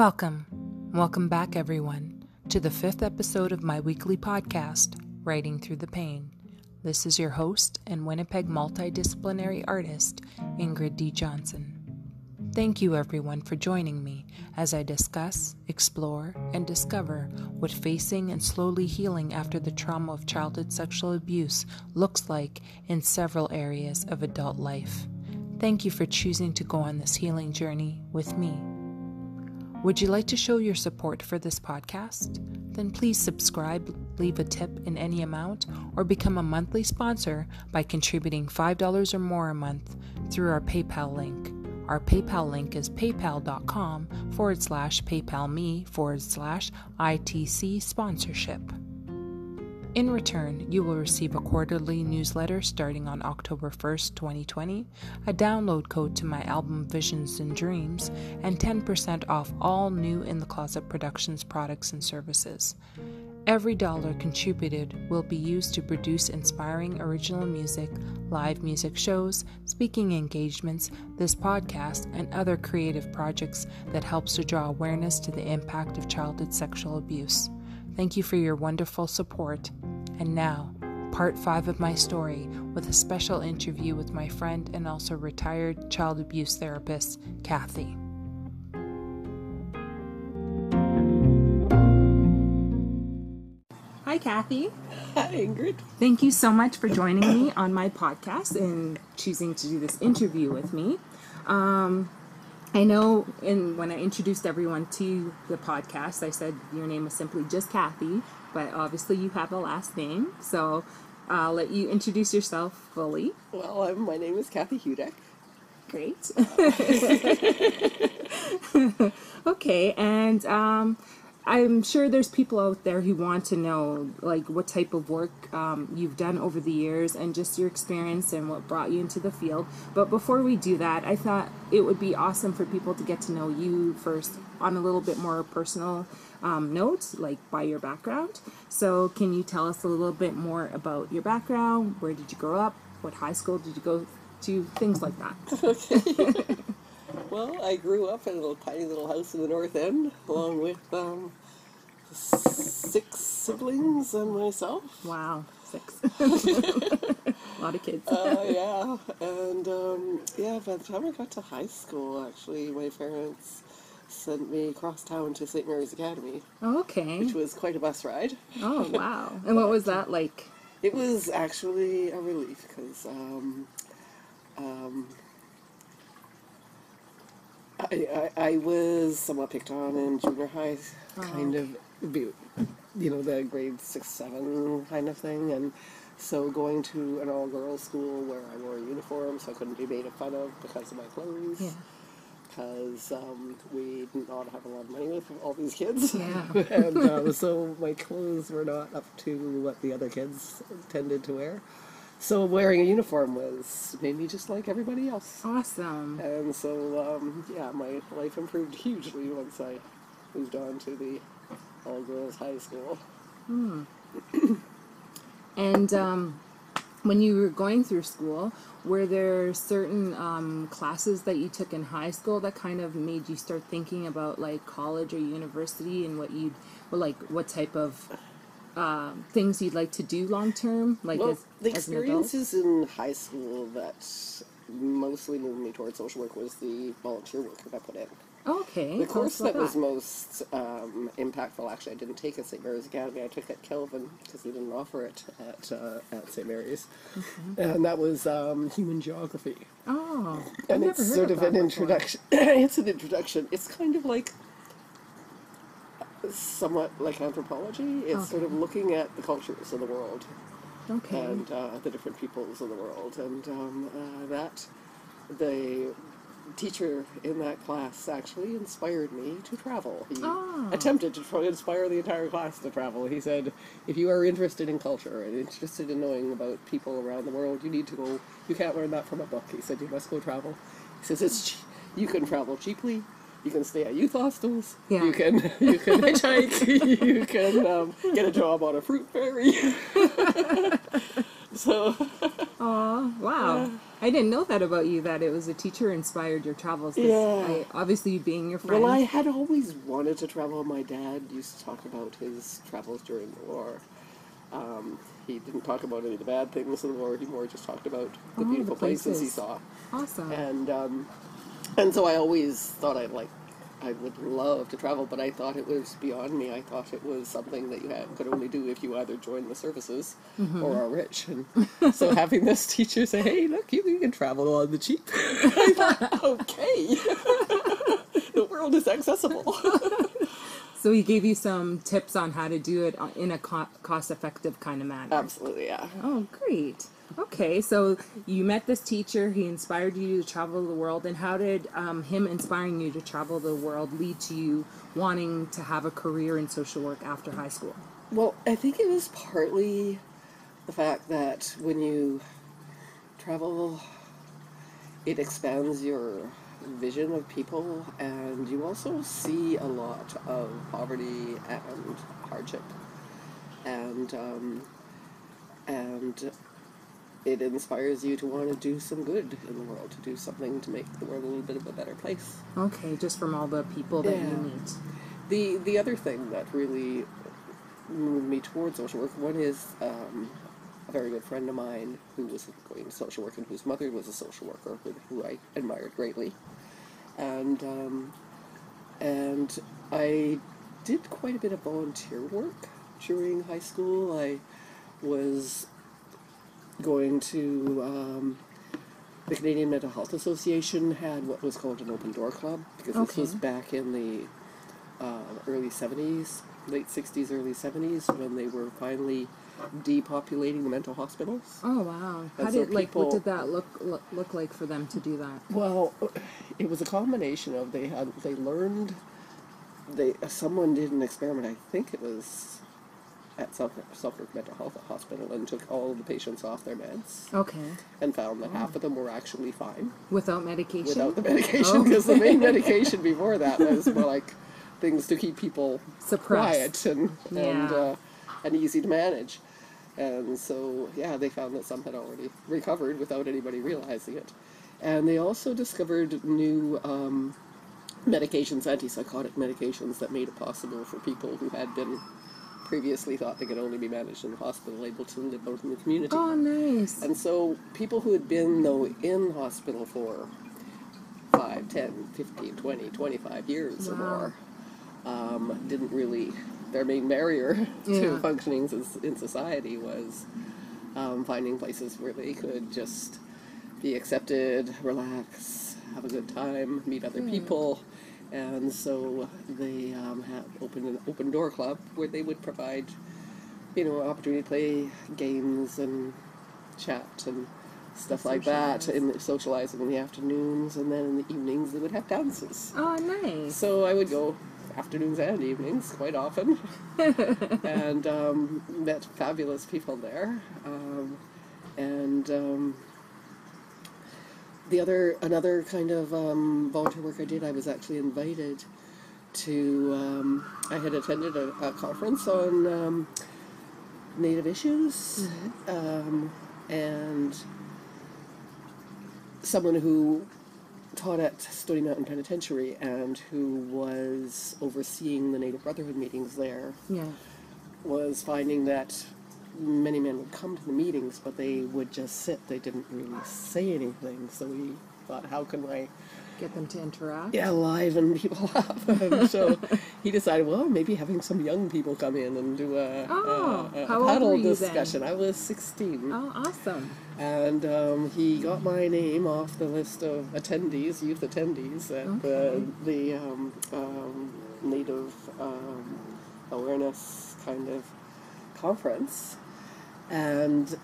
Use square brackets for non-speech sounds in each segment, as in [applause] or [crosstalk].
Welcome. Welcome back, everyone, to the fifth episode of my weekly podcast, Writing Through the Pain. This is your host and Winnipeg multidisciplinary artist, Ingrid D. Johnson. Thank you, everyone, for joining me as I discuss, explore, and discover what facing and slowly healing after the trauma of childhood sexual abuse looks like in several areas of adult life. Thank you for choosing to go on this healing journey with me. Would you like to show your support for this podcast? Then please subscribe, leave a tip in any amount, or become a monthly sponsor by contributing $5 or more a month through our PayPal link. Our PayPal link is paypal.com forward slash paypalme forward slash ITC sponsorship. In return, you will receive a quarterly newsletter starting on October 1st, 2020, a download code to my album Visions and Dreams, and 10% off all new In the Closet Productions products and services. Every dollar contributed will be used to produce inspiring original music, live music shows, speaking engagements, this podcast, and other creative projects that helps to draw awareness to the impact of childhood sexual abuse. Thank you for your wonderful support. And now, part five of my story with a special interview with my friend and also retired child abuse therapist, Cathy. Hi, Cathy. Hi, Ingrid. Thank you so much for joining me on my podcast and choosing to do this interview with me. Um, I know in when I introduced everyone to the podcast, I said your name is simply just Cathy, but obviously you have a last name, so I'll let you introduce yourself fully. Well, I'm, my name is Cathy Hudek. Great. [laughs] okay, and um, I'm sure there's people out there who want to know like what type of work um, you've done over the years and just your experience and what brought you into the field. But before we do that, I thought it would be awesome for people to get to know you first on a little bit more personal um, note, like by your background. So, can you tell us a little bit more about your background? Where did you grow up? What high school did you go to? Things like that. [laughs] [laughs] Well, I grew up in a little tiny little house in the North End, along with um, six siblings and myself. Wow, six. a [laughs] [laughs] lot of kids. Uh, yeah, and um, yeah, by the time I got to high school, actually, my parents sent me across town to St. Mary's Academy, okay. which was quite a bus ride. Oh [laughs] wow! And what was that like? It was actually a relief because um, um, I, I, I was somewhat picked on in junior high, kind of, you know, the grade six, seven kind of thing. And so going to an all girls school where I wore a uniform so I couldn't be made fun of because of my clothes. Yeah. Because um, we did not have a lot of money with all these kids. Yeah. [laughs] and um, so my clothes were not up to what the other kids tended to wear. So wearing a uniform was made me just like everybody else. Awesome. And so, um, yeah, my life improved hugely once I moved on to the all girls high school. Hmm. [clears throat] And um, when you were going through school, were there certain um, classes that you took in high school that kind of made you start thinking about like college or university and what you'd, well, like what type of um, things you'd like to do long term, like Well, as, the as an adult? experiences in high school that mostly moved me towards social work was the volunteer work that I put in. Okay. The course about that was most um, impactful, actually, I didn't take at St. Mary's Academy. I took at Kelvin because they didn't offer it at uh, at St. Mary's, and that was um, human geography. Oh, I've and never it's sort of of an introduction. [coughs] it's an introduction. It's kind of like somewhat like anthropology. It's sort of looking at the cultures of the world Okay. and uh, the different peoples of the world, and um, uh, that the teacher in that class actually inspired me to travel. He Ah. attempted to try inspire the entire class to travel. He said, "If you are interested in culture and interested in knowing about people around the world, you need to go. You can't learn that from a book." He said, "You must go travel." He says, "It's you can travel cheaply." You can stay at youth hostels. Yeah. You can [laughs] you can hitchhike. [laughs] you can um, get a job on a fruit ferry. [laughs] so Oh, wow. I I didn't know that about you. That it was a teacher inspired your travels. Yeah. I, obviously, you being your friend. Well, I had always wanted to travel. My dad used to talk about his travels during the war. Um, he didn't talk about any of the bad things of the war. He more just talked about the Oh, the beautiful places. he saw. awesome. And um, and so I always thought I'd like I would love to travel, but I thought it was beyond me. I thought it was something that you had, could only do if you either joined the services Mm-hmm. or are rich. And so [laughs] having this teacher say, "Hey, look, you, you can travel on the cheap," [laughs] I thought, "Okay, [laughs] the world is accessible." so he gave you some tips on how to do it in a co- cost-effective kind of manner. Absolutely, yeah. Oh, great. Okay, so you met this teacher. He inspired you to travel the world. And how did um, him inspiring you to travel the world lead to you wanting to have a career in social work after high school? Well, I think it was partly the fact that when you travel, it expands your vision of people, and you also see a lot of poverty and hardship, and um, and it inspires you to want to do some good in the world, to do something to make the world a little bit of a better place. Okay, just from all the people that Yeah. you meet. The the other thing that really moved me towards social work, one is um, a very good friend of mine who was going to social work and whose mother was a social worker, who, who I admired greatly, and um, and I did quite a bit of volunteer work during high school. I was going to um, the Canadian Mental Health Association had what was called an open door club because this was back in the uh, early 70s, late 60s, early 70s when they were finally depopulating the mental hospitals. Oh wow! How so did like what did that look, look look like for them to do that? Well, it was a combination of they had they learned they someone did an experiment. I think it was at Suffolk, Suffolk Mental Health Hospital and took all the patients off their meds Okay, and found that half of them were actually fine without medication. without the medication Oh. because the main [laughs] medication before that was more like things to keep people Suppressed. quiet and and Yeah. uh, and easy to manage. And so, yeah, they found that some had already recovered without anybody realizing it. And they also discovered new um, medications, antipsychotic medications, that made it possible for people who had been previously thought they could only be managed in the hospital able to live out in the community. Oh, nice. And so people who had been, though, in hospital for 5, 10, 15, 20, 25 years or more um, didn't really, their main barrier [laughs] Yeah. to functioning in society was um, finding places where they could just be accepted, relax, have a good time, meet other people. And so they um, have opened an open door club where they would provide, you know, opportunity to play games and chat and stuff like that, and socialize in the afternoons, and then in the evenings they would have dances. Oh, nice. So I would go afternoons and evenings quite often, [laughs] and um, met fabulous people there. Um, and um, the other, another kind of um, volunteer work I did, I was actually invited to. Um, I had attended a, a conference on um, Native issues, um, and someone who taught at Stony Mountain Penitentiary and who was overseeing the Native Brotherhood meetings there Yeah. was finding that many men would come to the meetings, but they would just sit. They didn't really say anything. So we thought, how can I Get them to interact. yeah, liven people [laughs] up? and so he decided, well, maybe having some young people come in and do a, Oh, a, a paddle you then? discussion. I was 16. Oh, awesome. And um, he got my name off the list of attendees, youth attendees at Okay. the, the um, um, Native um, Awareness kind of conference. And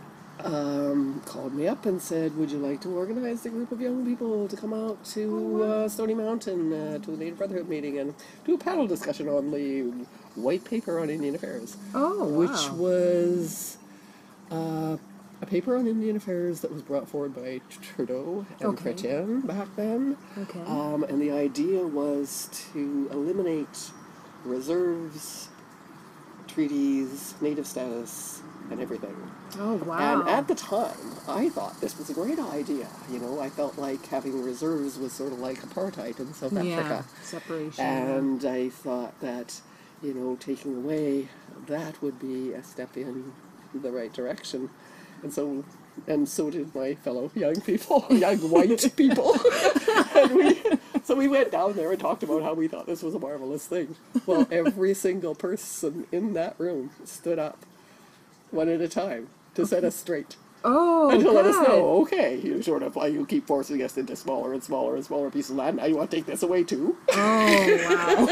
um, called me up and said, Would you like to organize a group of young people to come out to uh, Stony Mountain uh, to the Native Brotherhood meeting and do a panel discussion on the white paper on Indian affairs? Oh, wow. which was uh, a paper on Indian affairs that was brought forward by Trudeau and Okay. Chrétien back then. Okay. Um, and the idea was to eliminate reserves, treaties, native status, and everything. Oh wow! And at the time, I thought this was a great idea. You know, I felt like having reserves was sort of like apartheid in South yeah, Africa. separation. And I thought that, you know, taking away that would be a step in the right direction. And so and so did my fellow young people, [laughs] young white [laughs] people. [laughs] and we so we went down there and talked about how we thought this was a marvelous thing. Well, every single person in that room stood up one at a time to set us straight. oh, And to let us know, okay, you sort of like you keep forcing us into smaller and smaller and smaller pieces of land. Now you want to take this away too. Oh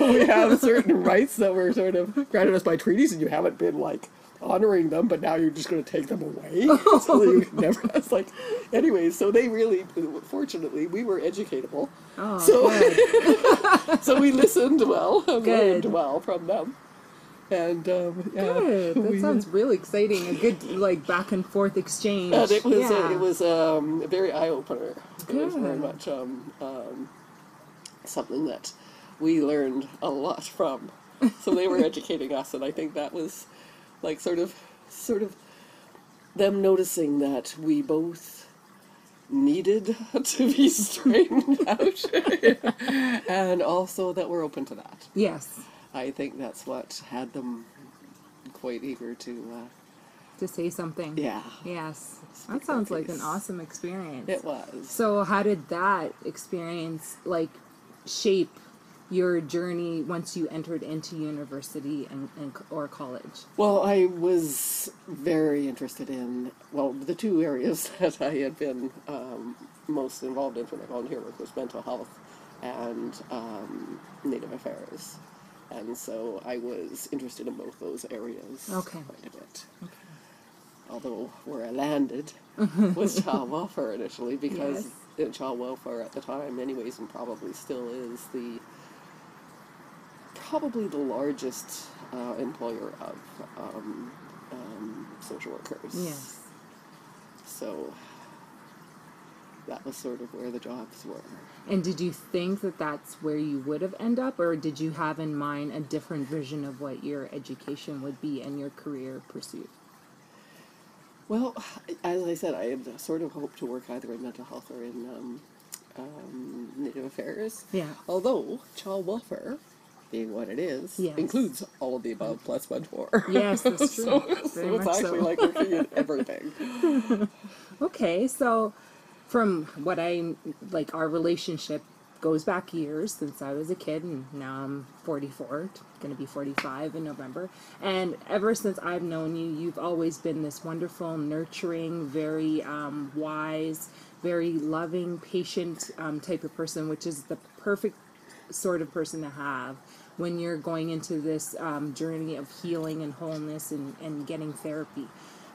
wow! [laughs] we have certain rights that were sort of granted us by treaties, and you haven't been like honoring them, but now you're just going to take them away. Oh. [laughs] so you never. It's like, anyways. So they really, fortunately, we were educatable. Oh, So- good. [laughs] So we listened well and Good. learned well from them. And um, yeah, Good. That [laughs] we- sounds really exciting. A good like back and forth exchange. And it was yeah. uh, it was um, a very eye opener. It was very much um, um, something that we learned a lot from. So they were [laughs] educating us, and I think that was like sort of sort of them noticing that we both needed [laughs] to be straightened out, and also that we're open to that. yes I think that's what had them quite eager to. Uh, to say something. yeah, Yes. That sounds like an awesome experience. it was. So how did that experience like shape your journey once you entered into university and, and or college? Well, I was very interested in, well, the two areas [laughs] that I had been um, most involved in for my volunteer work was mental health and um, Native Affairs. And so I was interested in both those areas Okay. quite a bit. Although where I landed [laughs] was child welfare initially, because uh, child welfare at the time, anyways, and probably still is the probably the largest uh, employer of um, um, social workers. Yes. So that was sort of where the jobs were. And did you think that that's where you would have ended up, or did you have in mind a different vision of what your education would be and your career pursuit? Well, as I said, I had sort of hoped to work either in mental health or in um, um, Native Affairs. Yeah. Although child welfare, being what it is, Yes. includes all of the above plus much more. Yes, that's [laughs] true. so so it's actually so. like working in everything. [laughs] Okay, so from what I like, our relationship goes back years since I was a kid, and now I'm 44, going to be 45 in November. And ever since I've known you, you've always been this wonderful, nurturing, very um, wise, very loving, patient um, type of person, which is the perfect sort of person to have when you're going into this um, journey of healing and wholeness and, and getting therapy.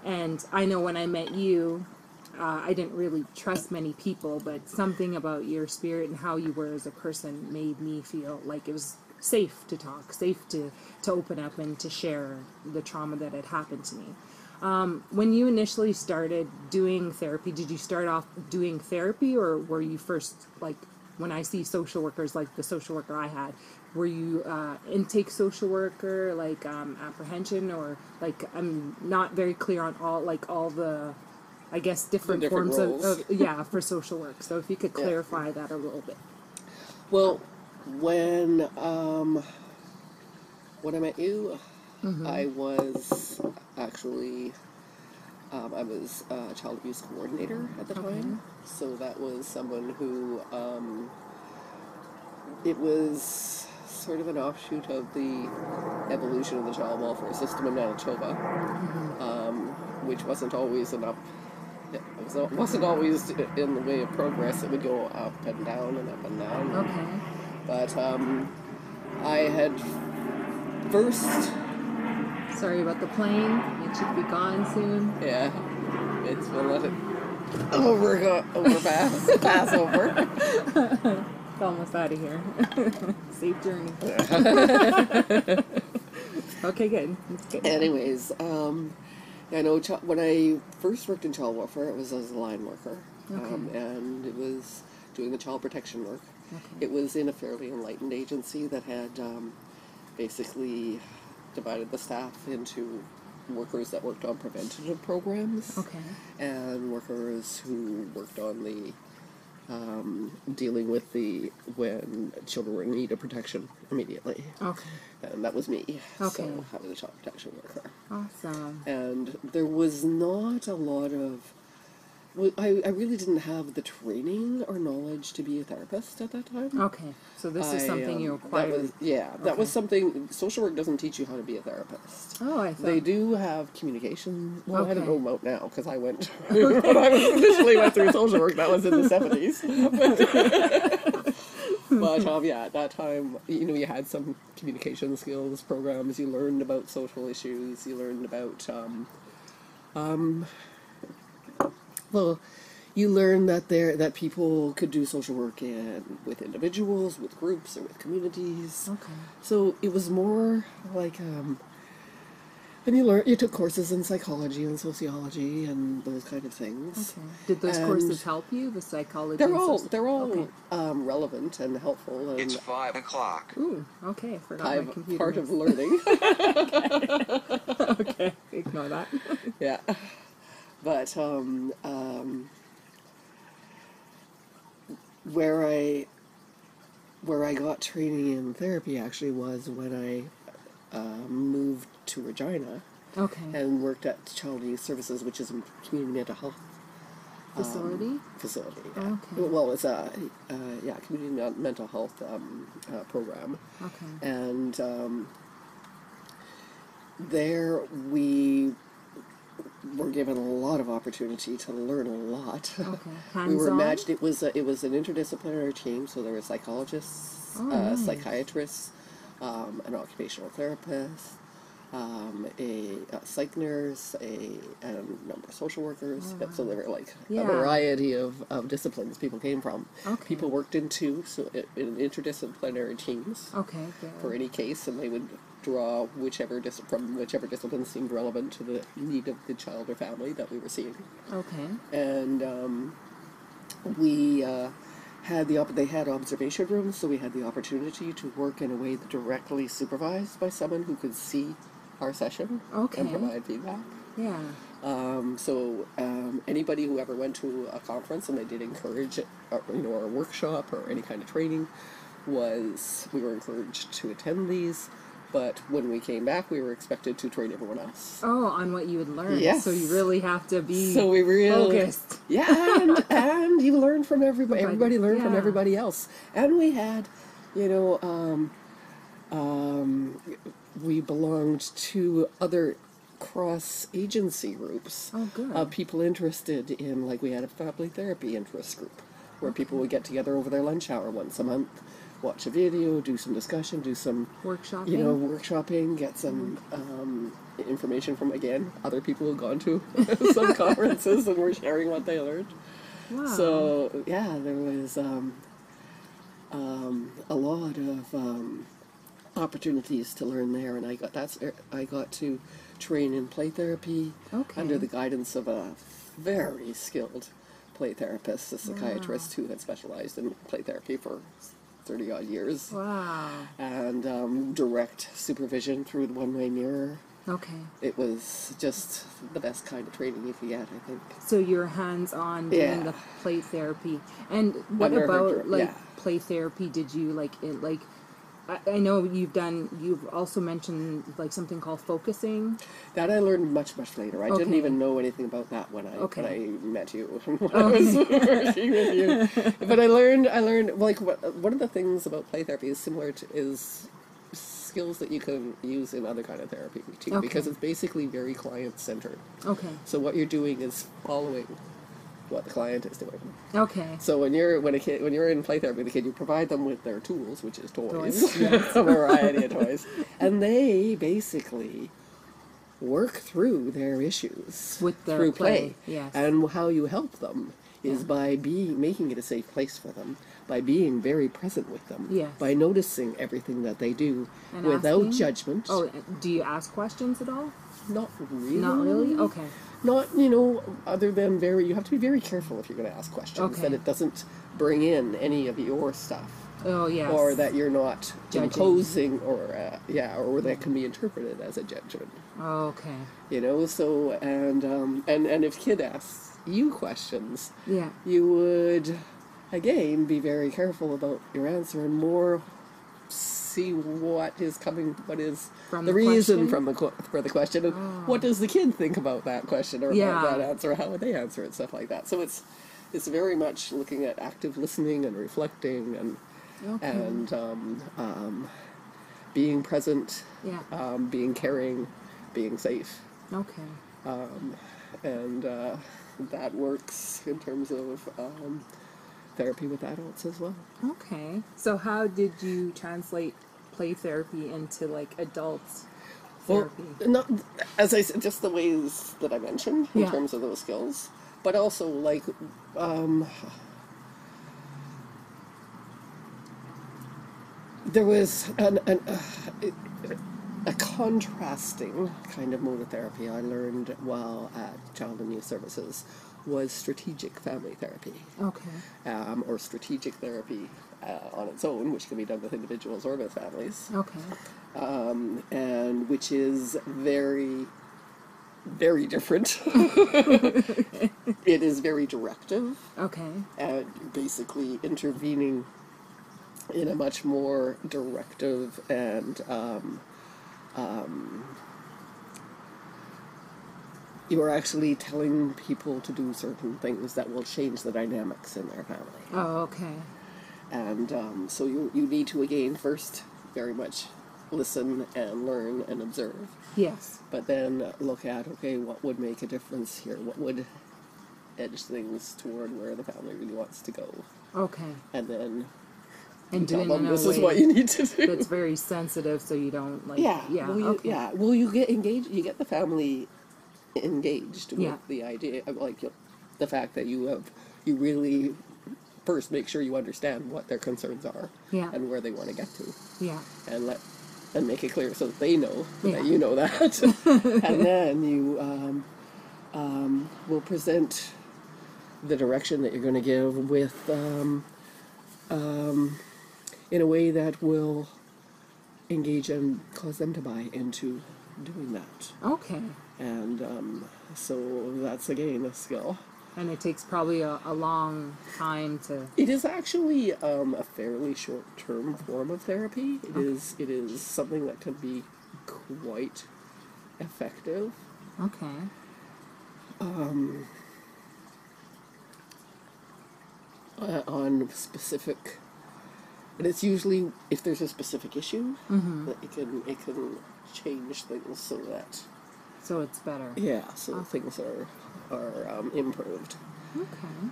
And I know when I met you, uh, I didn't really trust many people, but something about your spirit and how you were as a person made me feel like it was safe to talk, safe to, to open up and to share the trauma that had happened to me. Um, when you initially started doing therapy, did you start off doing therapy or were you first like when I see social workers like the social worker I had, were you uh, intake social worker like um, apprehension or like I'm not very clear on all like all the I guess different, different forms of, of yeah for social work. So if you could Yeah. clarify that a little bit. Well, when um, when I met you, Mm-hmm. I was actually um, I was a child abuse coordinator at the time. So that was someone who um, it was sort of an offshoot of the evolution of the child welfare system in Manitoba, Mm-hmm. um, which wasn't always enough. It was, wasn't always in the way of progress. It would go up and down and up and down. Okay. But um, I had first, Sorry about the plane. It should be gone soon. yeah, it's we'll let it over go over pass [laughs] pass over. It's almost out of here. [laughs] Safe journey. [laughs] okay, good. Good. Anyways, um, I know when I first worked in child welfare, it was as a line worker, um, and it was doing the child protection work. Okay. It was in a fairly enlightened agency that had um, basically divided the staff into workers that worked on preventative programs Okay. and workers who worked on the um, dealing with the when children were in need of protection immediately. Okay. And that was me. Okay. So I was a child protection worker. Awesome. And there was not a lot of. Well, I, I really didn't have the training or knowledge to be a therapist at that time. Okay. So this is I, something you um, acquired. That was, yeah, that was something. Social work doesn't teach you how to be a therapist. oh, I thought. They do have communication. Well, I don't Okay. know about now because I went [laughs] when I initially went through social work. That was in the seventies. [laughs] but um, yeah, at that time, you know, you had some communication skills programs. You learned about social issues. You learned about um, um, well, you learn that there that people could do social work in with individuals, with groups, or with communities. Okay. So it was more like um and you learn you took courses in psychology and sociology and those kind of things. Okay. Did those And courses help you? The psychology. They're all soci- they're all Okay. um, relevant and helpful and It's five o'clock. Ooh. Okay. Forgot my computer. part of learning. [laughs] [laughs] okay. Ignore that. yeah. But um um where I where I got training in therapy actually was when I uh, moved to Regina. Okay. and worked at Child Youth Services, which is a community mental health Facility. facility. Okay. Well, it's a uh, yeah community mental health um, uh, program, okay. and um, there we were given a lot of opportunity to learn a lot. Okay. [laughs] we were matched. It was a, it was an interdisciplinary team, so there were psychologists, Oh, uh, nice. psychiatrists, um, an occupational therapist, um, a, a psych nurse, a, a number of social workers. So there were like Yeah. a variety of, of disciplines people came from. Okay. People worked in two, so in interdisciplinary teams Okay. Good. for any case, and they would draw whichever dis- from whichever discipline seemed relevant to the need of the child or family that we were seeing Okay. and um, we uh, had the op- they had observation rooms, so we had the opportunity to work in a way that directly supervised by someone who could see our session Okay. and provide feedback. Yeah. Um, so um, anybody who ever went to a conference and they did encourage or, you know, or a workshop or any kind of training, was we were encouraged to attend these. But when we came back, we were expected to train everyone else. Oh, on what you had learned. Yes. So you really have to be So we really focused. Yeah, and, [laughs] and you learn from everybody. Everybody, learned from everybody else. And we had, you know, um, um, we belonged to other cross agency groups Oh, good. of people interested in, like, we had a family therapy interest group where people would get together over their lunch hour once a month, watch a video, do some discussion, do some Workshopping. you know, workshopping, get some um, information from again other people who've gone to [laughs] some [laughs] conferences and were sharing what they learned. Wow. So yeah, there was um, um, a lot of um, opportunities to learn there, and I got that's I got to train in play therapy Okay. under the guidance of a very skilled play therapist, a psychiatrist who had specialized in play therapy for thirty odd years Wow. and um, direct supervision through the one-way mirror. Okay. It was just the best kind of training you could get, I think. So you're hands on doing Yeah. the play therapy. And what about like yeah. play therapy? Did you like it like I, I know you've done you've also mentioned like something called focusing. That I learned much, much later. I didn't Okay. even know anything about that when I Okay. when I met you, [laughs] when I oh. was [laughs] working with you. But I learned, I learned like what, one of the things about play therapy is similar to is skills that you can use in other kind of therapy too, Okay. because it's basically very client centered. Okay. So what you're doing is following what the client is doing. Okay. So when you're when a kid when you're in play therapy with a kid, you provide them with their tools, which is toys, Toys, [laughs] yes. a variety of toys, and they basically work through their issues With their through play, yes. And how you help them is Yeah. by being making it a safe place for them, by being very present with them, Yes. by noticing everything that they do And without asking? judgment. Oh, do you ask questions at all? not really. Not really. Okay. Not, you know, other than very, you have to be very careful if you're going to ask questions Okay. that it doesn't bring in any of your stuff. Oh yes. or that you're not Judging. imposing, or uh, yeah, or that can be interpreted as a judgment. Okay. You know, so and um, and and if kid asks you questions, Yeah. you would again be very careful about your answer and more see what is coming what is From the, the reason from the for the question and what does the kid think about that question or Yeah. about that answer how would they answer it stuff like that so it's it's very much looking at active listening and reflecting and Okay. and um, um, being present Yeah. um, being caring being safe Okay. and uh, that works in terms of um, therapy with adults as well. Okay. So how did you translate play therapy into like adult Well, therapy? not as I said, just the ways that I mentioned in Yeah. terms of those skills, but also like um, there was an, an uh, a contrasting kind of mode of therapy I learned while at Child and Youth Services was strategic family therapy. okay. um, or strategic therapy uh, on its own, which can be done with individuals or with families, Okay. um, and which is very, very different. [laughs] it is very directive Okay. and basically intervening in a much more directive and um, um, you are actually telling people to do certain things that will change the dynamics in their family. Oh, okay. And um, so you, you need to again first very much listen and learn and observe, Yes. but then look at okay, what would make a difference here? What would edge things toward where the family really wants to go? Okay. And then And tell doing them this is what you need to do. that's very sensitive, so you don't like. yeah, Yeah. Will you, okay. Yeah. Will you get engaged? You get the family engaged with Yeah. the idea of like the fact that you have you really first make sure you understand what their concerns are Yeah. and where they want to get to. Yeah. and let and make it clear so that they know Yeah. that you know that, [laughs] and then you um, um, will present the direction that you're going to give with um, um, in a way that will engage and cause them to buy into doing that, Okay. and um, so that's again a skill. And it takes probably a, a long time to. It is actually um, a fairly short-term form of therapy. It is. It is something that can be quite effective. Okay. uh, on specific, and it's usually if there's a specific issue that it can it can change things so that So it's better. yeah, so things are are um, improved. Okay.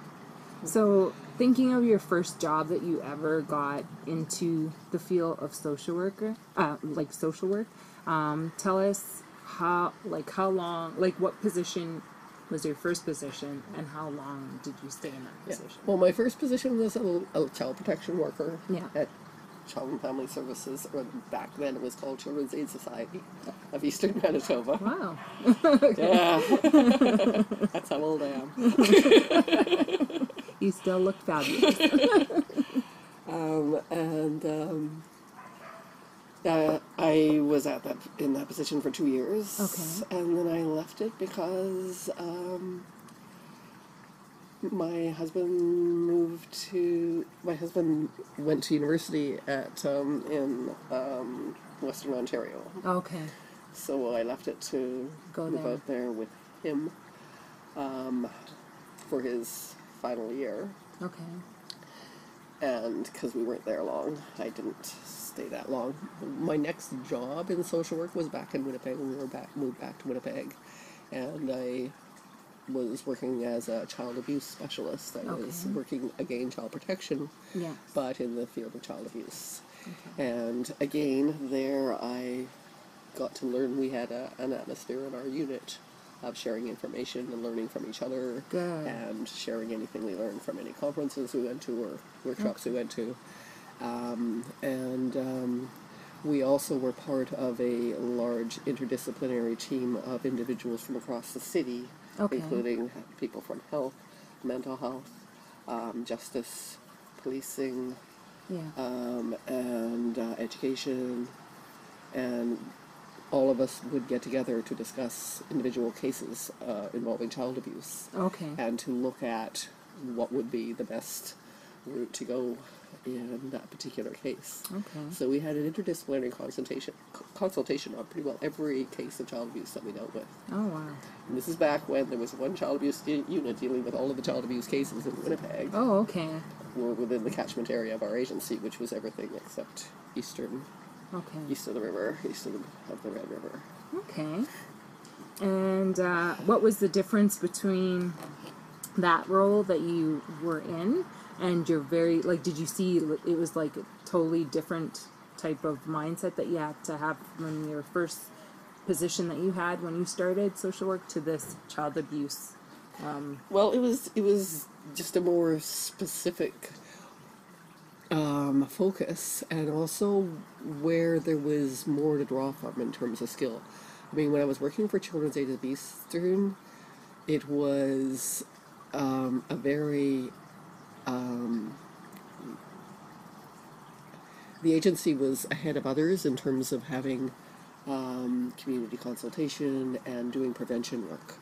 So, thinking of your first job that you ever got into the field of social worker, uh, like social work, um, tell us how, like, how long, like, what position was your first position, and how long did you stay in that Yeah. position? Well, my first position was a, a child protection worker Yeah. at Child and Family Services, or back then it was called Children's Aid Society of Eastern Manitoba. Wow. [laughs] Yeah, [laughs] that's how old I am. [laughs] You still look fabulous. Um, and um, uh, I was at that in that position for two years. Okay. And then I left it because um, my husband moved to. My husband went to university at um, in um, Western Ontario, okay. so I left it to Go move there. out there with him um, for his final year Okay. and because we weren't there long, I didn't stay that long. My next job in social work was back in Winnipeg. When we were back, moved back to Winnipeg, and I was working as a child abuse specialist. I was working again child protection, Yeah. but in the field of child abuse. And again, there I got to learn. We had a, an atmosphere in our unit of sharing information and learning from each other, Good. and sharing anything we learned from any conferences we went to or workshops we went to. Um, and um, we also were part of a large interdisciplinary team of individuals from across the city, Okay. including people from health, mental health, um, justice, policing, Yeah. um, and uh, education, and all of us would get together to discuss individual cases uh, involving child abuse okay. and to look at what would be the best route to go in that particular case. Okay. So we had an interdisciplinary consultation consultation on pretty well every case of child abuse that we dealt with. Oh wow. And this is back when there was one child abuse unit dealing with all of the child abuse cases in Winnipeg. Oh okay. Were within the catchment area of our agency, which was everything except eastern, Okay. east of the river, east of the, of the Red River. Okay. And uh, what was the difference between that role that you were in and you're very like? Did you see it was like a totally different type of mindset that you had to have when your first position that you had when you started social work to this child abuse? Well, it was it was just a more specific um, focus, and also where there was more to draw from in terms of skill. I mean, when I was working for Children's Aid of Eastern, it was um, a very um, the agency was ahead of others in terms of having um, community consultation and doing prevention work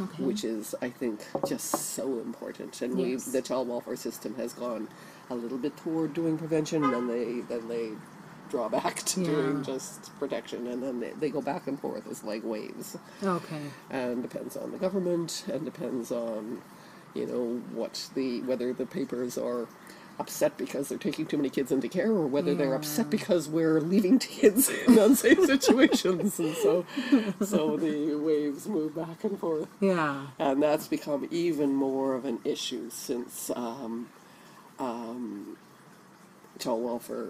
Okay. which is I think just so important. And Yes. we the child welfare system has gone a little bit toward doing prevention, and then they then they draw back [laughs] to Yeah. doing just protection, and then they, they go back and forth as like waves, okay. and depends on the government, and depends on you know what the whether the papers are upset because they're taking too many kids into care or whether they're upset because we're leaving kids [laughs] in unsafe situations and so so the waves move back and forth Yeah. and that's become even more of an issue since um, um, child welfare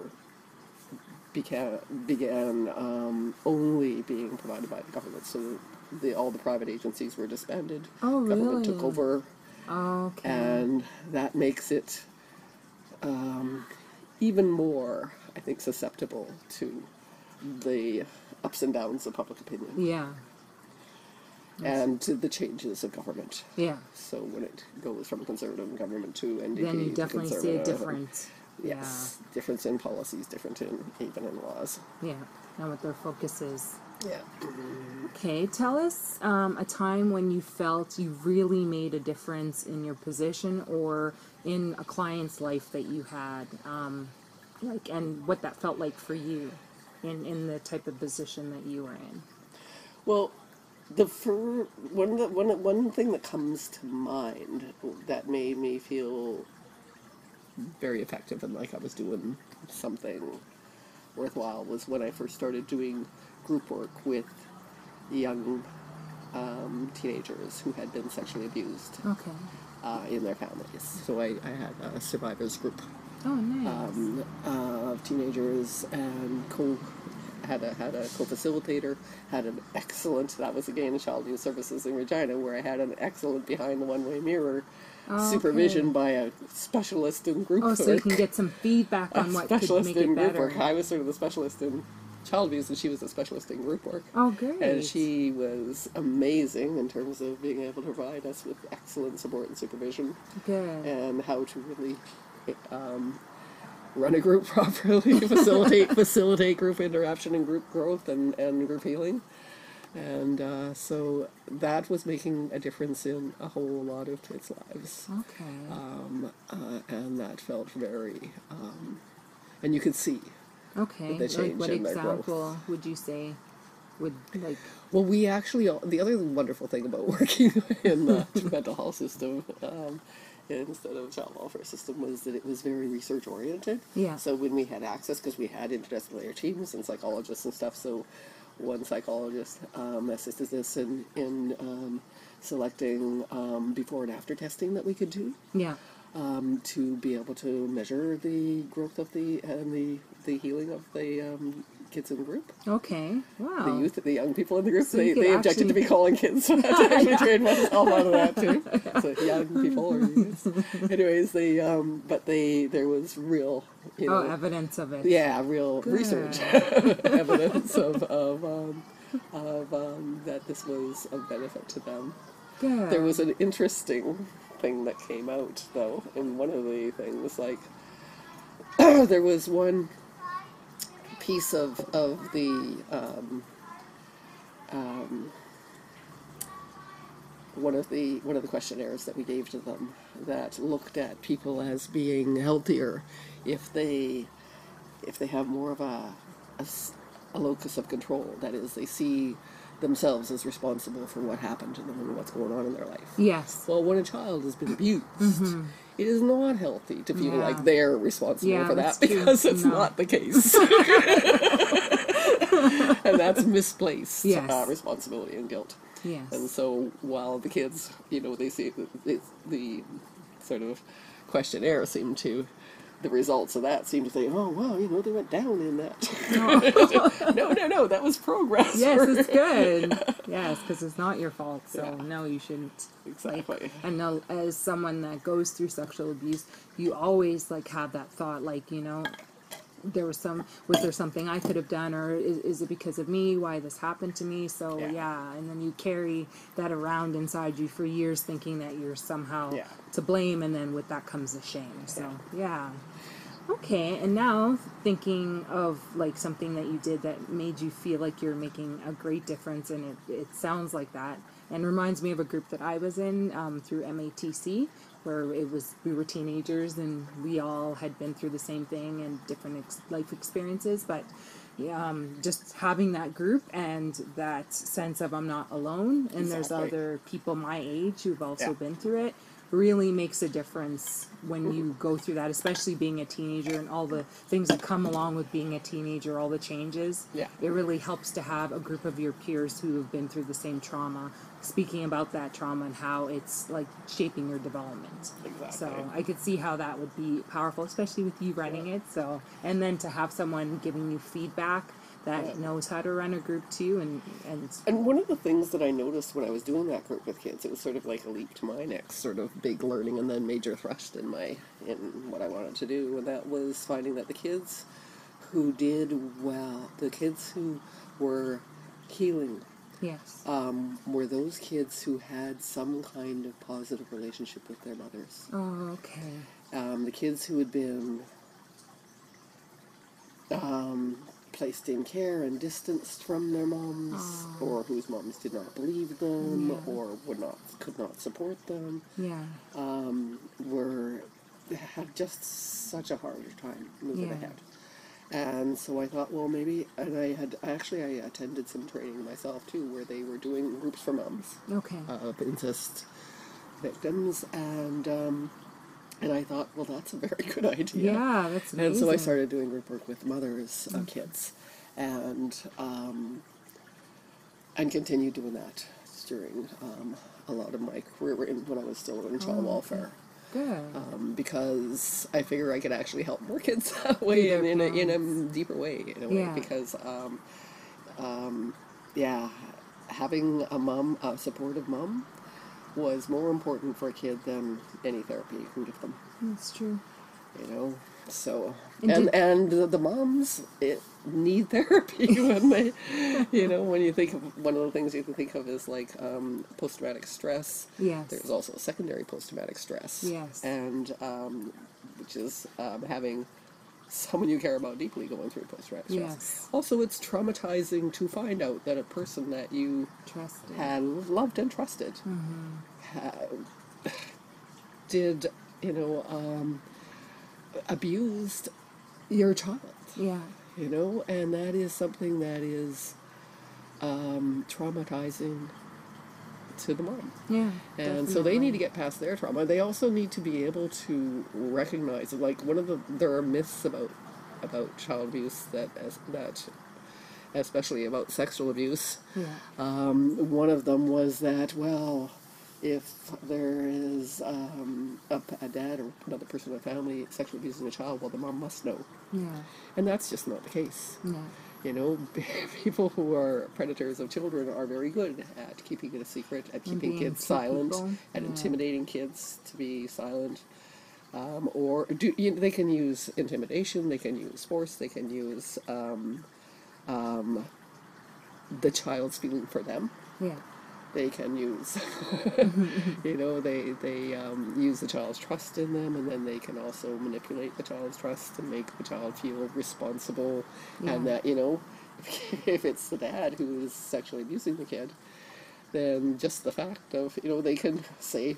began began um, only being provided by the government. So the, all the private agencies were disbanded. Oh, Government took over, Okay. and that makes it um, even more, I think, susceptible to the ups and downs of public opinion yeah. and to the changes of government. Yeah. So when it goes from conservative government to NDP, Then you definitely see a difference. Yes, difference in policies, different in even in laws. Yeah. And what their focus is. Yeah. Okay, tell us um, a time when you felt you really made a difference in your position or in a client's life that you had, um, like, and what that felt like for you in, in the type of position that you were in. Well, the fir- one the, one one thing that comes to mind that made me feel very effective and like I was doing something worthwhile was when I first started doing group work with young um, teenagers who had been sexually abused Okay. uh, in their families. So I, I had a survivors group Oh, nice. um, uh, of teenagers and co had a had a co-facilitator had an excellent that was again in child youth services in Regina where I had an excellent behind the one-way mirror Oh, supervision okay. by a specialist in group oh, work so you can get some feedback on what could specialist make in it group better. work I was sort of the specialist in child abuse and she was a specialist in group work Oh, great. and she was amazing in terms of being able to provide us with excellent support and supervision Good. and how to really um, run a group [laughs] properly, facilitate facilitate group interaction and group growth and, and group healing. And uh, so that was making a difference in a whole lot of kids' lives. Okay. Um, uh, and that felt very, um, and you could see. Okay. the Like, change what in their growth. example would you say would, like, Well, we actually, the other wonderful thing about [laughs] working in the [laughs] mental health system um, instead of child welfare system was that it was very research oriented. Yeah. So when we had access, because we had interdisciplinary teams and psychologists and stuff, so one psychologist um, assisted us in, in um, selecting um, before and after testing that we could do yeah. um, to be able to measure the growth of the and the, the healing of the um, kids in the group Okay. Wow. the youth, the young people in the group, So they, they objected to be calling kids. [laughs] So I had to [laughs] actually train myself out of that too. [laughs] So young people or youths. Anyways, they um, but they there was real, you know, Oh, evidence of it. yeah, real research evidence of of um, of um, that this was of benefit to them. Good. There was an interesting thing that came out though, and one of the things like [clears throat] there was one piece of of the um, um, one of the one of the questionnaires that we gave to them that looked at people as being healthier if they if they have more of a a locus of control. That is they see themselves as responsible for what happened to them and what's going on in their life Yes. well when a child has been abused it is not healthy to feel Mm-hmm. Yeah. like they're responsible Yeah, for that true. because it's No. not the case [laughs] and that's misplaced Yes. uh, responsibility and guilt Yes. and so while the kids, you know, they see the, the sort of questionnaire seemed to, the results of that seem to say, oh, well, you know, they went down in that. [laughs] no, no, no, that was progress. Yes, it's [laughs] good. Yes, because it's not your fault. So Yeah. no, you shouldn't. Exactly. And now, as someone that goes through sexual abuse, you always like have that thought, like you know, there was some, was there something I could have done, or is, is it because of me why this happened to me? So Yeah. yeah. and then you carry that around inside you for years, thinking that you're somehow Yeah. to blame, and then with that comes the shame. So yeah. Okay, and now thinking of like something that you did that made you feel like you're making a great difference, and it, it sounds like that, and reminds me of a group that I was in um, through MATC, where it was we were teenagers and we all had been through the same thing and different ex- life experiences, but yeah, um, just having that group and that sense of I'm not alone, and there's other people my age who've also Yeah. been through it really makes a difference when you go through that, especially being a teenager and all the things that come along with being a teenager, all the changes. Yeah. It really helps to have a group of your peers who have been through the same trauma, speaking about that trauma and how it's like shaping your development. Exactly. So I could see how that would be powerful, especially with you writing it. So and then to have someone giving you feedback that Yeah. knows how to run a group too and and And one of the things that I noticed when I was doing that group with kids, it was sort of like a leap to my next sort of big learning and then major thrust in my in what I wanted to do, and that was finding that the kids who did well, the kids who were healing, yes. um, were those kids who had some kind of positive relationship with their mothers. Oh, okay. Um, the kids who had been um, placed in care and distanced from their moms, or whose moms did not believe them, Yeah. or would not could not support them, Yeah. um, were had just such a harder time moving Yeah. ahead. And so I thought, well, maybe, and I had actually I attended some training myself too, where they were doing groups for moms Okay. of incest victims, and um, and I thought, well, that's a very good idea. yeah, that's amazing. And so I started doing group work with mothers of kids, and um, and continued doing that during um, a lot of my career in, when I was still in child Oh, welfare. Good. Um, because I figure I could actually help more [laughs] kids that way and in a, in a deeper way, in a way. Because, um, um, yeah, having a mom, a supportive mom, was more important for a kid than any therapy could have them That's true. you know so And and and, the, the moms it, need therapy [laughs] when they you know when you think of one of the things you can think of is like um, post-traumatic stress Yes. there's also secondary post-traumatic stress Yes. and um, which is um, having [laughs] someone you care about deeply going through post-traumatic stress Yes. also it's traumatizing to find out that a person that you trusted. had loved and trusted ha- did you know um, abused your child Yeah. you know and that is something that is um, traumatizing to the mom Yeah. and so they need to get past their trauma they also need to be able to recognize like one of the there are myths about about child abuse that as that especially about sexual abuse Yeah. um, one of them was that, well, if there is um, a, a dad or another person in the family sexually abusing a child, well, the mom must know. Yeah. And that's just not the case. Yeah. You know, [laughs] people who are predators of children are very good at keeping it a secret, at keeping being kids silent, people. at Yeah. intimidating kids to be silent. Um, or do, you know, they can use intimidation, they can use force, they can use um, um, the child's feeling for them. Yeah. They can use. [laughs] you know, they they um, use the child's trust in them, and then they can also manipulate the child's trust and make the child feel responsible, and that you know, [laughs] if it's the dad who is sexually abusing the kid, then just the fact of you know they can [laughs] say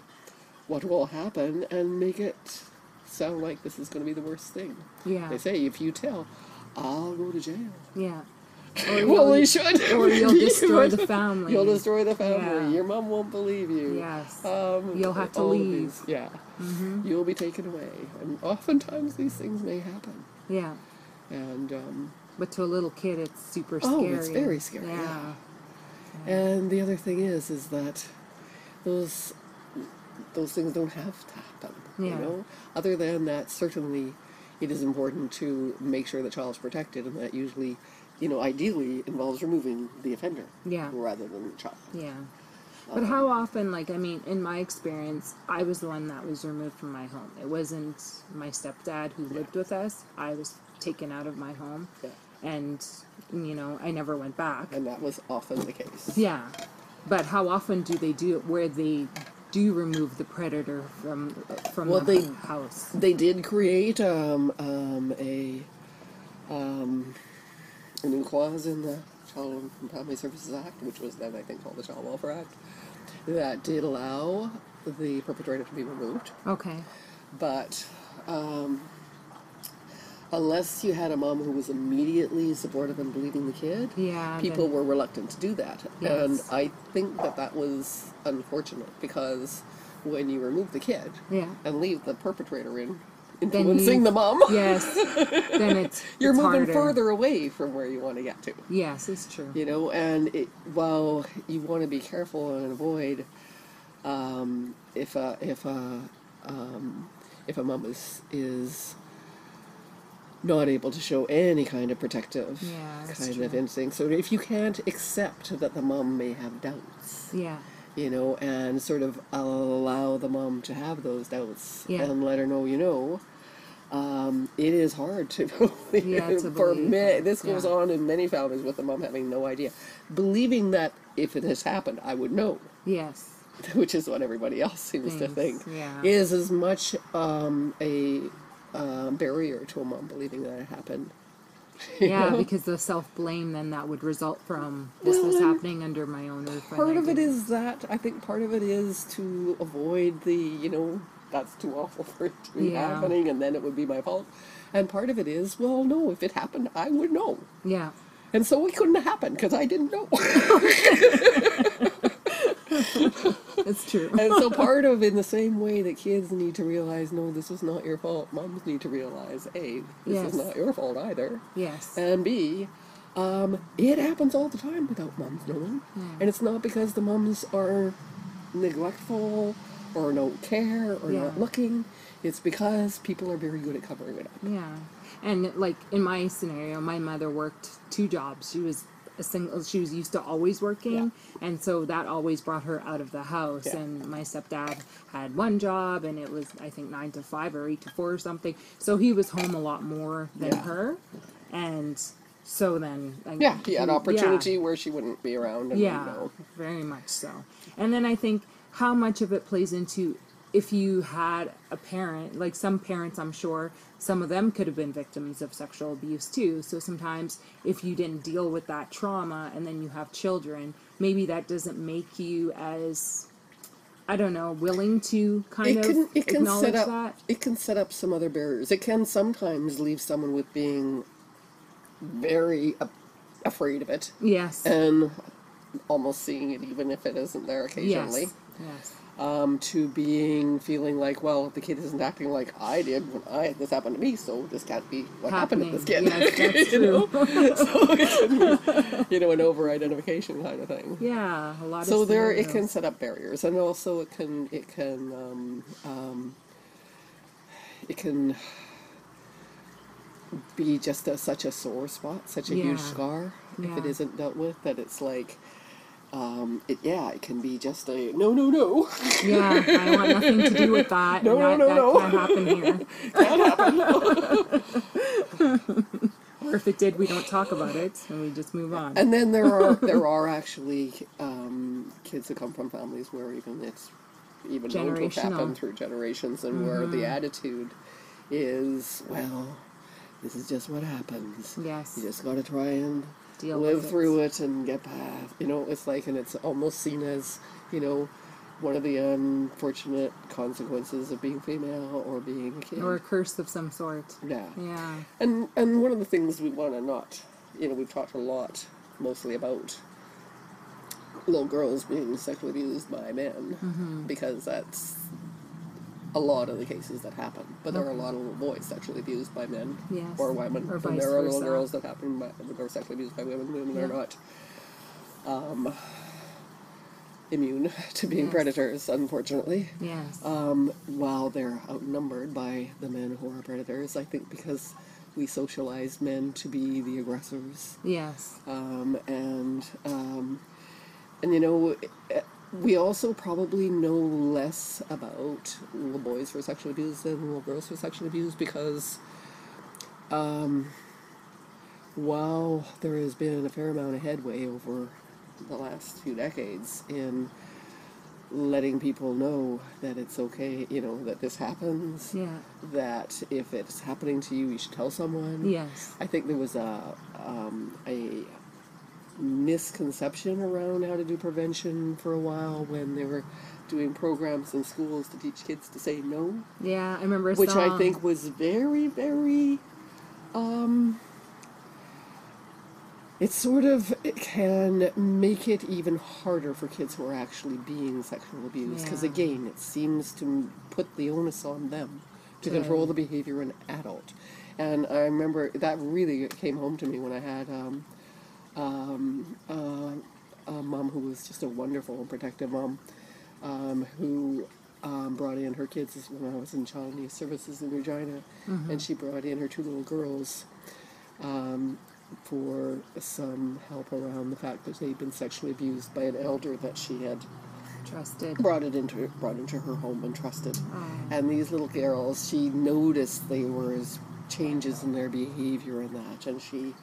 what will happen and make it sound like this is going to be the worst thing. Yeah. They say if you tell, I'll go to jail. Yeah. Well, you'll- should. [laughs] or you'll [laughs] destroy the family. You'll destroy the family. Yeah. Your mom won't believe you. Yes. Um, You'll have to leave. yeah. You'll be taken away, and oftentimes these things may happen. Yeah. And um, But to a little kid, it's super scary. Oh, it's very scary, Yeah. and the other thing is, is that those those things don't have to happen. You Yeah. know, other than that, certainly it is important to make sure the child's protected, and that usually, you know, ideally involves removing the offender. Yeah. Rather than the child. Yeah. But how often, like, I mean, in my experience, I was the one that was removed from my home. It wasn't my stepdad who lived with us. I was taken out of my home. Yeah. And, you know, I never went back. And that was often the case. Yeah. But how often do they do it where they do remove the predator from from Well, the they- house? They did create um, um, a um, a new clause in the Child and Family Services Act, which was then I think called the Child Welfare Act, that did allow the perpetrator to be removed. Okay. But um, unless you had a mom who was immediately supportive and believing the kid, Yeah, people then- were reluctant to do that. Yes. And I think that that was unfortunate because when you remove the kid Yeah. and leave the perpetrator in, influencing the mom, [laughs] Yes. then it's [laughs] you're it's moving harder. further away from where you want to get to. Yes, it's true. You know, and it, while you want to be careful and avoid um, if a if a um, if a mom is is not able to show any kind of protective Yeah, kind true. of instinct. So if you can't accept that the mom may have doubts, Yeah. You know, and sort of allow the mom to have those doubts Yeah. and let her know, you know, um, it is hard to [laughs] believe. Yeah, to for believe me, this goes Yeah. on in many families with the mom having no idea, believing that if it has happened, I would know, Yes. [laughs] which is what everybody else seems to think, yeah. is as much um, a uh, barrier to a mom believing that it happened. Yeah, [laughs] because the self blame then that would result from this was happening under my own roof. part of it is that I think part of it is to avoid the you know that's too awful [laughs] for it to be Yeah. happening and then it would be my fault and part of it is well no if it happened I would know Yeah. and so it couldn't happen because I didn't know [laughs] It's true. [laughs] and so part of in the same way that kids need to realize no this is not your fault moms need to realize a this Yes. is not your fault either yes. and B, um, it happens all the time without moms knowing. And it's not because the moms are neglectful or don't care or Yeah. not looking. It's because people are very good at covering it up. Yeah. And like in my scenario, my mother worked two jobs. She was single she was used to always working and so that always brought her out of the house Yeah. and my stepdad had one job and it was I think 9 to 5 or 8 to 4 or something. So he was home a lot more than Yeah. her. And so then like, Yeah, he had yeah. opportunity where she wouldn't be around. And, Yeah, know, very much so. And then I think how much of it plays into if you had a parent, like some parents, I'm sure some of them could have been victims of sexual abuse too. So sometimes if you didn't deal with that trauma and then you have children, maybe that doesn't make you as I don't know, willing to kind it of it can acknowledge set up that. it can set up some other barriers. It can sometimes leave someone with being very a- afraid of it Yes. and almost seeing it even if it isn't there occasionally. yes. Yes. Um, to being feeling like, well, the kid isn't acting like I did when I this happened to me, so this can't be what happened to this kid. Yes, that's [laughs] you know, [laughs] so it can be, you know, an over-identification kind of thing. Yeah, a lot So there, it can set up barriers, and also it can it can um, um, it can be just a, such a sore spot, such a huge Yeah. scar if it Yeah. isn't dealt with. That it's like. Um, it, yeah, it can be just a no, no, no. [laughs] Yeah, I want nothing to do with that. No, and no, that, no, that no. can't happen here. [laughs] [laughs] Or if it did, we don't talk about it and we just move on. And then there are there are actually um, kids who come from families where even it's even known to have happened through generations, and where the attitude is, well, this is just what happens. Yes. You just got to try and Deal live with it. through it and get past. You know, it's like, and it's almost seen as, you know, one of the unfortunate consequences of being female or being a kid. or a curse of some sort. yeah. Yeah. And and one of the things we want to not, you know, we've talked a lot, mostly about little girls being sexually abused by men, Mm-hmm. because that's a lot of the cases that happen. But there are a lot of little boys sexually abused by men Yes. or women, Or and vice there are little versa. girls that happen by, that are sexually abused by women. Women are Yeah. not um, immune [laughs] to being Yes. predators, unfortunately Yes. um, while they're outnumbered by the men who are predators. I think because we socialize men to be the aggressors, yes. um, and um, and you know. We also probably know less about little boys who are sexually abused than little girls who are sexually abused because, um, while there has been a fair amount of headway over the last few decades in letting people know that it's okay, you know, that this happens, Yeah. that if it's happening to you, you should tell someone. Yes. I think there was a um, a misconception around how to do prevention for a while when they were doing programs in schools to teach kids to say no, Yeah. I remember which I think was very, very. Um, it sort of it can make it even harder for kids who are actually being sexually abused because Yeah. again, it seems to put the onus on them to To- control the behavior of an adult. And I remember that really came home to me when I had um, um, uh, a mom who was just a wonderful and protective mom um, who um, brought in her kids when I was in Child Needs Services in Regina, and she brought in her two little girls um, for some help around the fact that they'd been sexually abused by an elder that she had Trusted. brought it into brought into her home and trusted. Oh. And these little girls, she noticed there was changes in their behavior and that, and she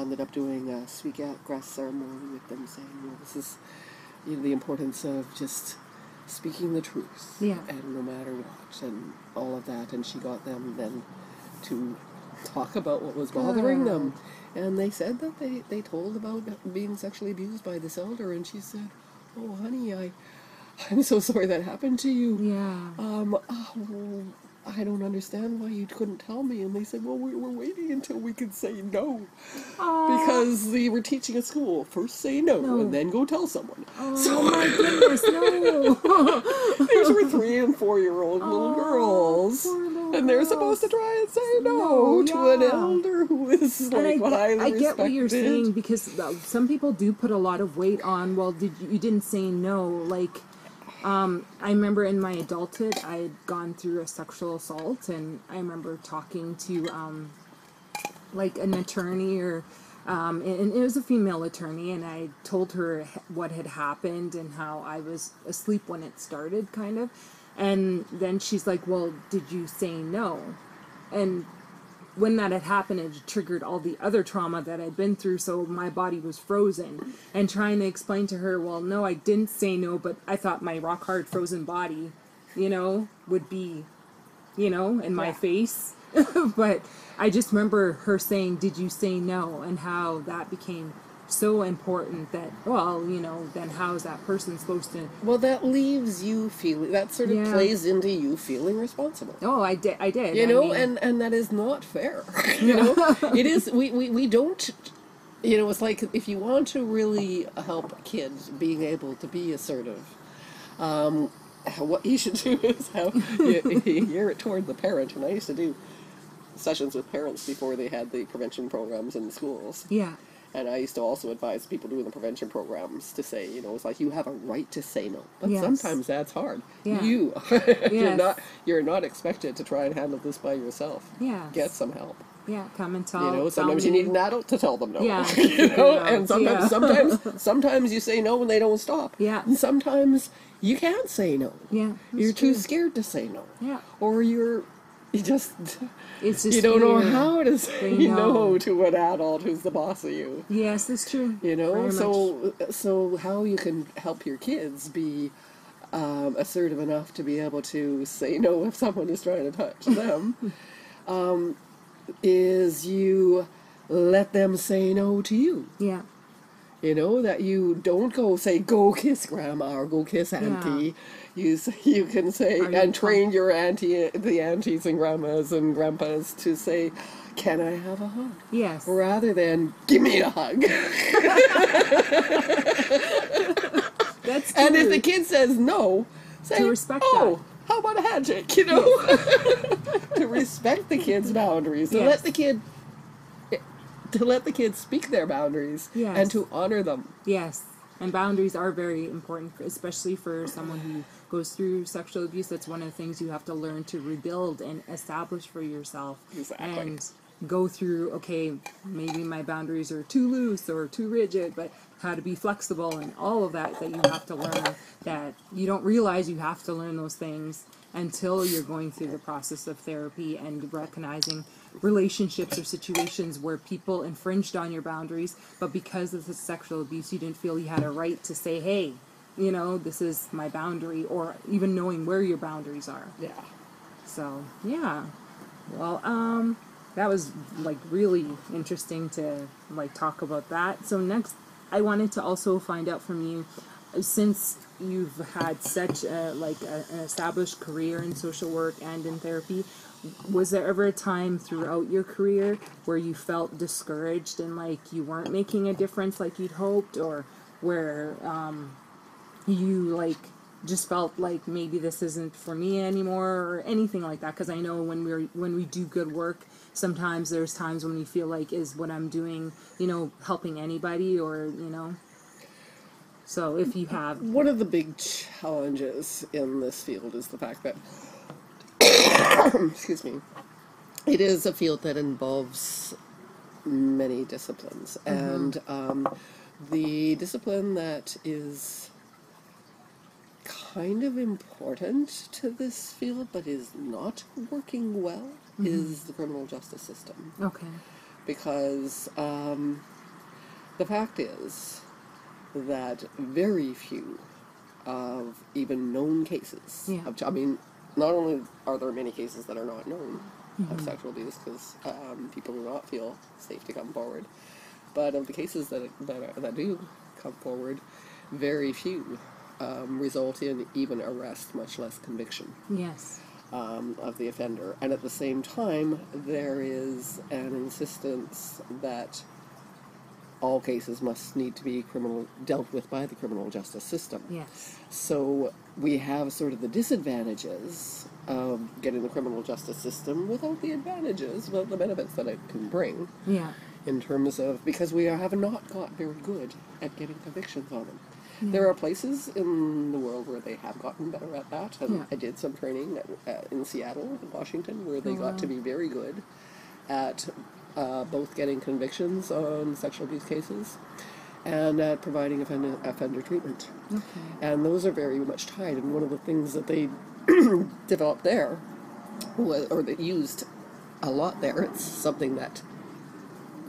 ended up doing a speak out grass ceremony with them, saying, "Well, this is you know, the importance of just speaking the truth, Yeah. and no matter what, and all of that." And she got them then to talk about what was bothering them, and they said that they they told about being sexually abused by this elder, and she said, "Oh, honey, I." I'm so sorry that happened to you. Yeah. Um, oh, I don't understand why you couldn't tell me. And they said, well, we were waiting until we could say no. Because they were teaching at school. First say no, No. and then go tell someone. Oh my [laughs] goodness, no. [laughs] These were three and four year old little girls. little And they're supposed to try and say no, No, to an elder who is and like I, highly I get what you're saying because uh, some people do put a lot of weight on. Well, did you, you didn't say no? Like, um, I remember in my adulthood, I had gone through a sexual assault, and I remember talking to um, like an attorney or. Um, and it was a female attorney, and I told her what had happened and how I was asleep when it started, kind of. And then she's like, "Well, did you say no?" And when that had happened, it triggered all the other trauma that I'd been through, so my body was frozen. And trying to explain to her, well, no, I didn't say no, but I thought my rock hard frozen body, you know, would be, you know, in my Yeah. face. [laughs] but I just remember her saying, Did you say no? And how that became so important that, well, you know, then how is that person supposed to. Well, that leaves you feeling, that sort of Yeah. plays into you feeling responsible. Oh, I did. I did. you I know mean, and and that is not fair [laughs] you know [laughs] it is we, we we don't you know it's like if you want to really help kids being able to be assertive um [laughs] what you should do is have you, you gear it toward the parent and i used to do sessions with parents before they had the prevention programs in the schools Yeah. And I used to also advise people doing the prevention programs to say, you know, it's like you have a right to say no, but Yes. sometimes that's hard. Yeah. You, [laughs] you're not, you're not expected to try and handle this by yourself. Yes. Get some help. Yeah. Come and tell. You know, sometimes you need an adult to tell them no. Yeah. [laughs] you know, and sometimes, Yeah. [laughs] sometimes, sometimes you say no and they don't stop. Yeah. And sometimes you can't say no. Yeah. You're that's too scared to say no. Yeah. Or you're you just It's just you don't know how to say know. no to an adult who's the boss of you. Yes, that's true. You know, Very much. so so how you can help your kids be um, assertive enough to be able to say no [laughs] if someone is trying to touch them [laughs] um, is you let them say no to you. Yeah. You know that you don't go say go kiss grandma or go kiss auntie. You you can say Are and train your auntie, the aunties and grandmas and grandpas to say, "Can I have a hug?" Yes. rather than "Give me a hug." [laughs] That's true. and if the kid says no, say, To respect "Oh, how about a handshake?" You know, [laughs] to respect the kid's [laughs] boundaries, to Yes. Eh, let the kid. To let the kids speak their boundaries Yes. and to honor them. Yes, and boundaries are very important, especially for someone who goes through sexual abuse. That's one of the things you have to learn to rebuild and establish for yourself. Exactly. And go through, okay, maybe my boundaries are too loose or too rigid, but how to be flexible and all of that that you have to learn that you don't realize you have to learn those things until you're going through the process of therapy and recognizing relationships or situations where people infringed on your boundaries, but because of the sexual abuse, you didn't feel you had a right to say, hey, you know, this is my boundary, or even knowing where your boundaries are. Yeah. So, yeah. Well, um, that was like really interesting to like talk about that. So next, I wanted to also find out from you, since you've had such a like a, an established career in social work and in therapy, was there ever a time throughout your career where you felt discouraged and like you weren't making a difference like you'd hoped, or where um, you like just felt like maybe this isn't for me anymore or anything like that because i know when we're when we do good work sometimes there's times when we feel like is what i'm doing you know helping anybody or you know so if you have One of the big challenges in this field is the fact that, [coughs] excuse me, it is a field that involves many disciplines. And um, the discipline that is kind of important to this field but is not working well is the criminal justice system. Okay. Because um, the fact is that very few of even known cases Yeah. of, I mean, not only are there many cases that are not known of sexual abuse because um, people do not feel safe to come forward, but of the cases that that, are, that do come forward, very few um, result in even arrest, much less conviction yes um, of the offender. And at the same time, there is an insistence that all cases must need to be criminal dealt with by the criminal justice system. yes So we have sort of the disadvantages of getting the criminal justice system without the advantages, well, the benefits that it can bring yeah in terms of because we are, have not got very good at getting convictions on them. There are places in the world where they have gotten better at that, and Yeah. I did some training at, uh, in Seattle, in Washington, where they Oh, got to be very good at uh, both getting convictions on sexual abuse cases and at providing offender, offender treatment. okay And those are very much tied. And one of the things that they [clears throat] developed there, was, or that used a lot there, it's something that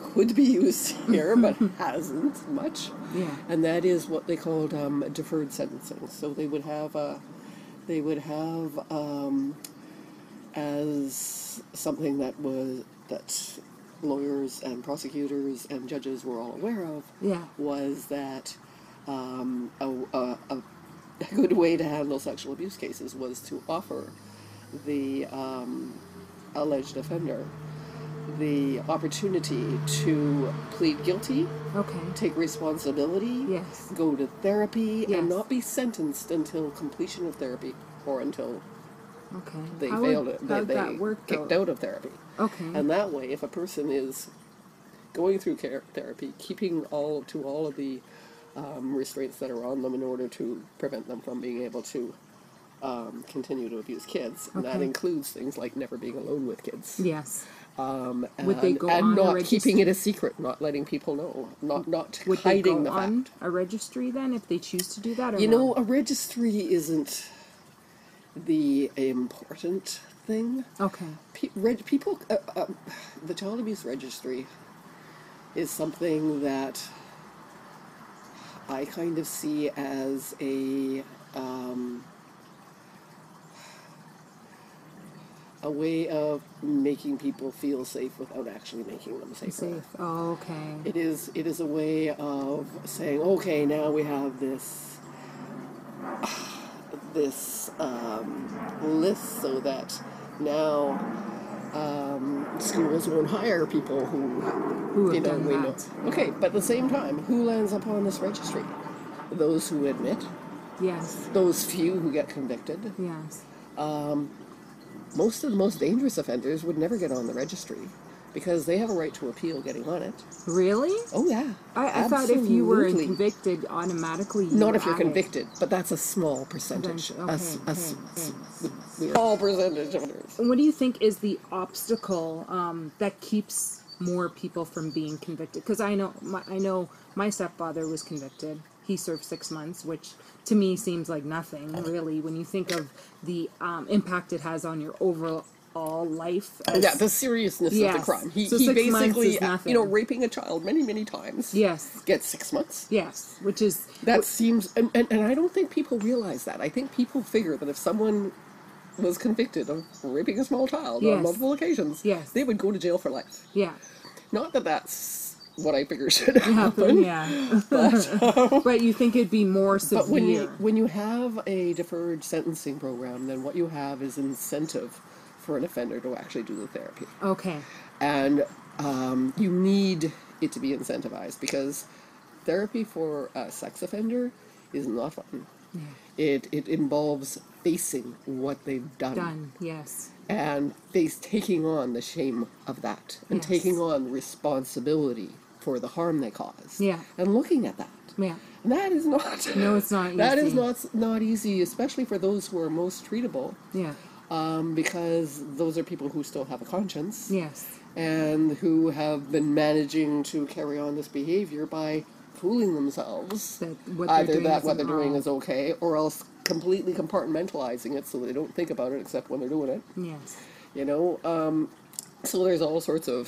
could be used [laughs] here but [laughs] hasn't much. yeah And that is what they called um, deferred sentencing. So they would have a, they would have um, as something that was that lawyers and prosecutors and judges were all aware of yeah was that um, a, a, a a good way to handle sexual abuse cases was to offer the um, alleged offender the opportunity to plead guilty, okay take responsibility, yes go to therapy, Yes. and not be sentenced until completion of therapy or until okay they How failed would, it, they, they that work kicked though? out of therapy. okay And that way, if a person is going through care therapy, keeping all to all of the um, restraints that are on them in order to prevent them from being able to um, continue to abuse kids, and that includes things like never being alone with kids. yes Um, and, Would they go and not keeping it a secret, not letting people know, not not would they go the on fact. a registry then if they choose to do that or You no? know, a registry isn't the important thing. Okay. Pe- reg- people, uh, uh, the child abuse registry is something that I kind of see as a um, a way of making people feel safe without actually making them safer. Safe. Oh, okay. It is it is a way of saying, okay, now we have this [sighs] this um, list so that now um, schools won't hire people who Who have you know done we that. know. Okay, but at the same time, who lands up on this registry? Those who admit, Yes. those few who get convicted. Yes. Most of the most dangerous offenders would never get on the registry because they have a right to appeal getting on it. Really? Oh yeah, I, I thought if you were convicted, automatically. You Not if you're had it. convicted, but that's a small percentage. A s- okay, a s- okay, small percentage of. And what do you think is the obstacle um, that keeps more people from being convicted? Because I know, my, I know, my stepfather was convicted. He served six months, which to me seems like nothing, really, when you think of the um, impact it has on your overall life. as- Yeah, the seriousness of the crime. He, So he basically, you know, raping a child many, many times. yes, Gets six months. yes, which is That seems, and, and, and I don't think people realize that. I think people figure that if someone was convicted of raping a small child Yes. on multiple occasions, Yes. they would go to jail for life. yeah. Not that that's what I figure should [laughs] happen. [laughs] yeah. [laughs] but you think it'd be more severe. But when you when you have a deferred sentencing program, then what you have is incentive for an offender to actually do the therapy, okay. and um, you need it to be incentivized because therapy for a sex offender is not fun. Yeah. It it involves facing what they've done, Done. Yes. and face taking on the shame of that and Yes. taking on responsibility for the harm they caused. Yeah. and looking at that. Yeah. And that is not. [laughs] No, it's not [laughs] That is easy. not not easy, especially for those who are most treatable, Yeah. um, because those are people who still have a conscience Yes. and who have been managing to carry on this behavior by fooling themselves. That what they're Either doing what they're doing is okay, or else completely compartmentalizing it so they don't think about it except when they're doing it. Yes. You know, um, so there's all sorts of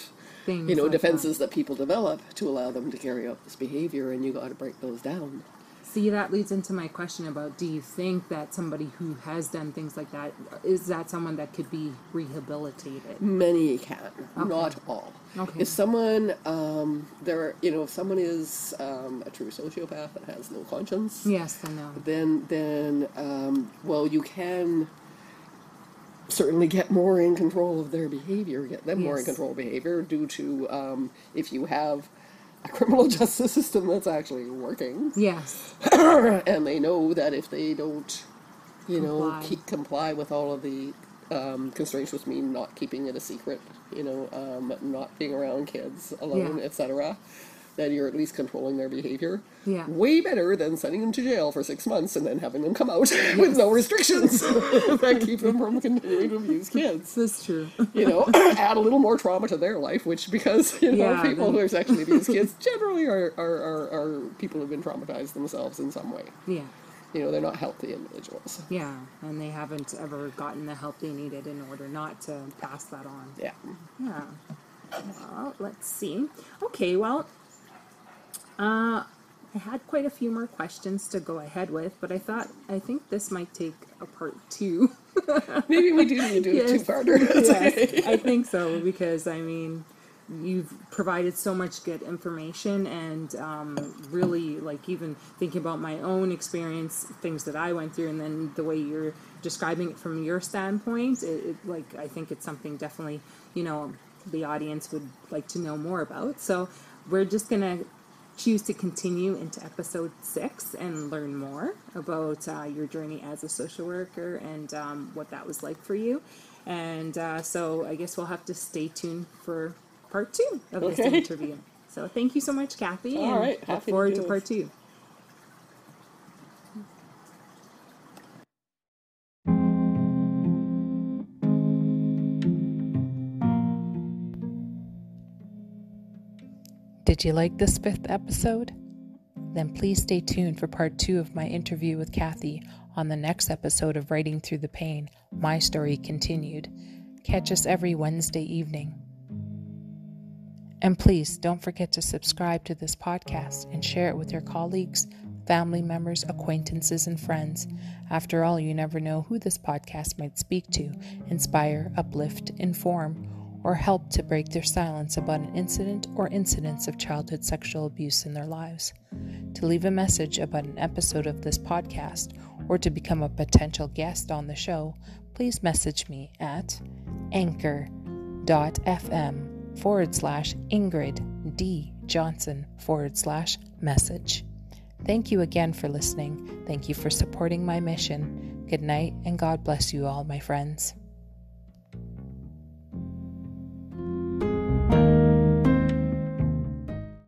Things you know like defenses that. people develop to allow them to carry out this behavior, and you got to break those down. See, that leads into my question about do you think that somebody who has done things like that is that someone that could be rehabilitated? Many can, not all. Okay. If someone, um, there, you know, if someone is um, a true sociopath that has no conscience, Yes, I know. then then um, well, you can certainly get more in control of their behavior, get them more in Yes. control of behavior due to um, if you have a criminal [laughs] justice system that's actually working, Yes. [coughs] and they know that if they don't, you know, Comply. keep comply with all of the um, constraints, which mean not keeping it a secret, you know, um, not being around kids alone, Yeah. etc., then you're at least controlling their behavior. Yeah. Way better than sending them to jail for six months and then having them come out [laughs] with no restrictions [laughs] that keep them from continuing to abuse kids. That's true. You know, [coughs] add a little more trauma to their life, which because you know Yeah, people then- who are sexually abused kids generally are, are, are, are people who've been traumatized themselves in some way. Yeah. You know, they're not healthy individuals. Yeah. And they haven't ever gotten the help they needed in order not to pass that on. Yeah. Yeah. Well, let's see. Okay, well, uh, I had quite a few more questions to go ahead with, but I thought I think this might take a part two. [laughs] Maybe we do need to do Yes. a two-parter. [laughs] Yes, I think so because I mean, you've provided so much good information and um, really like even thinking about my own experience, things that I went through, and then the way you're describing it from your standpoint, it, it like I think it's something definitely you know the audience would like to know more about. So we're just gonna choose to continue into episode six and learn more about uh, your journey as a social worker and um, what that was like for you. And uh, so I guess we'll have to stay tuned for part two of this Okay. interview. So thank you so much, Cathy, All and right, look to forward to this. part two. Did you like this fifth episode? Then please stay tuned for part two of my interview with Cathy on the next episode of Writing Through the Pain, My Story Continued. Catch us every Wednesday evening. And please don't forget to subscribe to this podcast and share it with your colleagues, family members, acquaintances, and friends. After all, you never know who this podcast might speak to, inspire, uplift, inform, or help to break their silence about an incident or incidents of childhood sexual abuse in their lives. To leave a message about an episode of this podcast or to become a potential guest on the show, please message me at anchor.fm forward slash Ingrid D. Johnson forward slash message. Thank you again for listening. Thank you for supporting my mission. Good night and God bless you all, my friends.